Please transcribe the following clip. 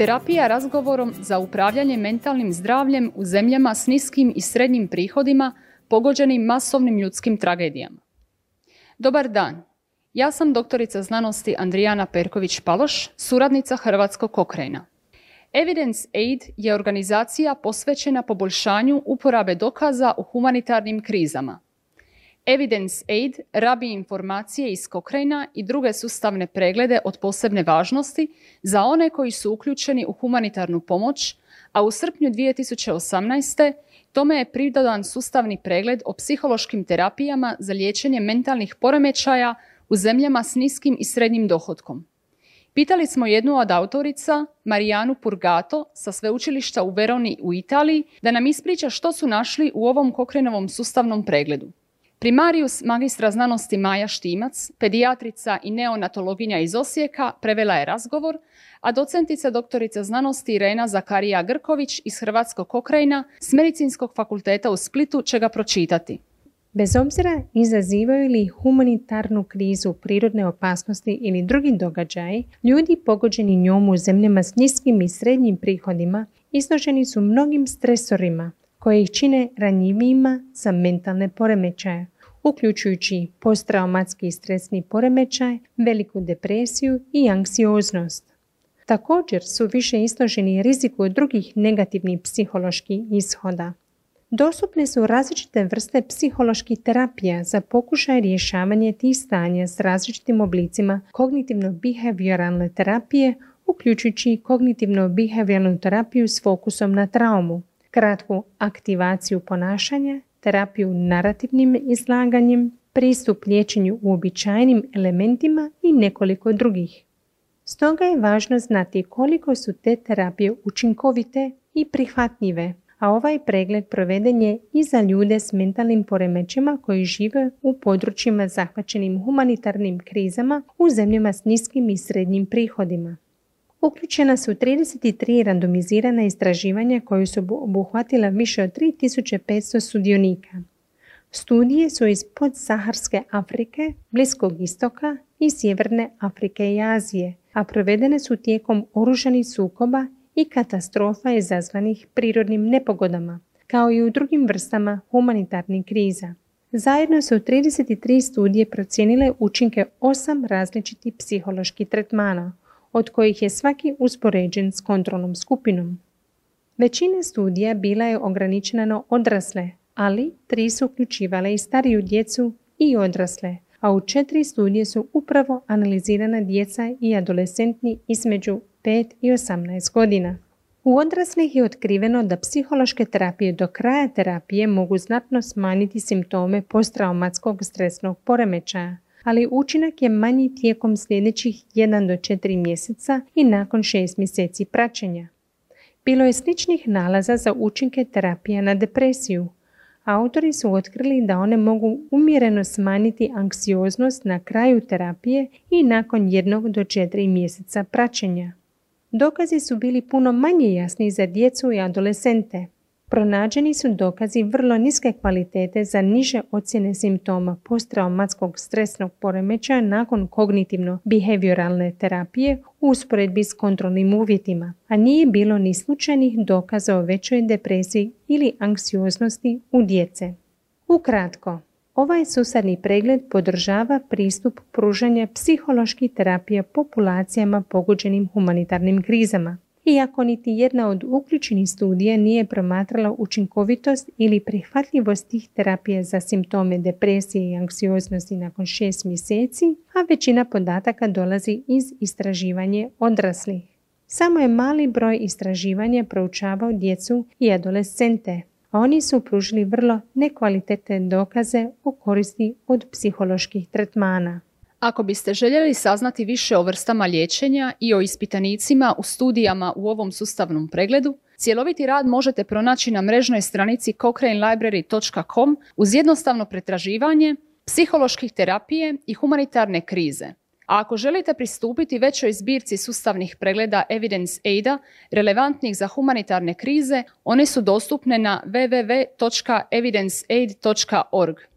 Terapija razgovorom za upravljanje mentalnim zdravljem u zemljama s niskim i srednjim prihodima pogođenim masovnim ljudskim tragedijama. Dobar dan, ja sam doktorica znanosti Andrijana Perković-Paloš, suradnica Hrvatskog Kokrajna. Evidence Aid je organizacija posvećena poboljšanju uporabe dokaza u humanitarnim krizama. Evidence Aid rabi informacije iz Kokrajna i druge sustavne preglede od posebne važnosti za one koji su uključeni u humanitarnu pomoć, a u srpnju 2018. tome je pridodan sustavni pregled o psihološkim terapijama za liječenje mentalnih poremećaja u zemljama s niskim i srednjim dohodkom. Pitali smo jednu od autorica, Marijanu Purgato, sa sveučilišta u Veroni u Italiji, da nam ispriča što su našli u ovom Kokrenovom sustavnom pregledu. Primarius magistra znanosti Maja Štimac, pedijatrica i neonatologinja iz Osijeka, prevela je razgovor, a docentica doktorica znanosti Irena Zakarija Grković iz Hrvatskog Kokrajna s Medicinskog fakulteta u Splitu će ga pročitati. Bez obzira izazivaju li humanitarnu krizu, prirodne opasnosti ili drugi događaji, ljudi pogođeni njom u zemljama s niskim i srednjim prihodima izloženi su mnogim stresorima koji ih čine ranjivijima za mentalne poremećaje, uključujući posttraumatski stresni poremećaj, veliku depresiju i anksioznost. Također su više izloženi riziku drugih negativnih psiholoških ishoda. Dostupne su različite vrste psiholoških terapija za pokušaj rješavanja tih stanja s različitim oblicima kognitivno-behavioralne terapije, uključujući kognitivno-behavioralnu terapiju s fokusom na traumu, kratku aktivaciju ponašanja, terapiju narativnim izlaganjem, pristup liječenju uobičajenim elementima i nekoliko drugih. Stoga je važno znati koliko su te terapije učinkovite i prihvatljive, a ovaj pregled proveden je i za ljude s mentalnim poremećima koji žive u područjima zahvaćenim humanitarnim krizama u zemljama s niskim i srednjim prihodima. Uključena su 33 randomizirana istraživanja koje su obuhvatila više od 3500 sudionika. Studije su iz podsaharske Afrike, Bliskog istoka i Sjeverne Afrike i Azije, a provedene su tijekom oružanih sukoba i katastrofa izazvanih prirodnim nepogodama, kao i u drugim vrstama humanitarnih kriza. Zajedno su 33 studije procijenile učinke osam različitih psiholoških tretmana, od kojih je svaki uspoređen s kontrolnom skupinom. Većina studija bila je ograničena na odrasle, ali tri su uključivale i stariju djecu i odrasle, a u četiri studije su upravo analizirana djeca i adolescentni između 5 i 18 godina. U odraslih je otkriveno da psihološke terapije do kraja terapije mogu znatno smanjiti simptome posttraumatskog stresnog poremećaja, ali učinak je manji tijekom sljedećih 1 do 4 mjeseca i nakon 6 mjeseci praćenja. Bilo je sličnih nalaza za učinke terapija na depresiju. Autori su otkrili da one mogu umjereno smanjiti anksioznost na kraju terapije i nakon jednog do 4 mjeseca praćenja. Dokazi su bili puno manje jasni za djecu i adolescente. Pronađeni su dokazi vrlo niske kvalitete za niže ocjene simptoma posttraumatskog stresnog poremećaja nakon kognitivno-behavioralne terapije u usporedbi s kontrolnim uvjetima, a nije bilo ni slučajnih dokaza o većoj depresiji ili anksioznosti u djece. Ukratko, Ovaj susadni pregled podržava pristup pružanja psiholoških terapija populacijama pogođenim humanitarnim krizama. Iako niti jedna od uključenih studija nije promatrala učinkovitost ili prihvatljivost tih terapija za simptome depresije i anksioznosti nakon šest mjeseci, a većina podataka dolazi iz istraživanje odraslih. Samo je mali broj istraživanja proučavao djecu i adolescente, a oni su pružili vrlo nekvalitetne dokaze o koristi od psiholoških tretmana. Ako biste željeli saznati više o vrstama liječenja i o ispitanicima u studijama u ovom sustavnom pregledu, cjeloviti rad možete pronaći na mrežnoj stranici cochranelibrary.com uz jednostavno pretraživanje psiholoških terapije i humanitarne krize. A ako želite pristupiti većoj zbirci sustavnih pregleda Evidence Aida relevantnih za humanitarne krize, one su dostupne na www.evidenceaid.org.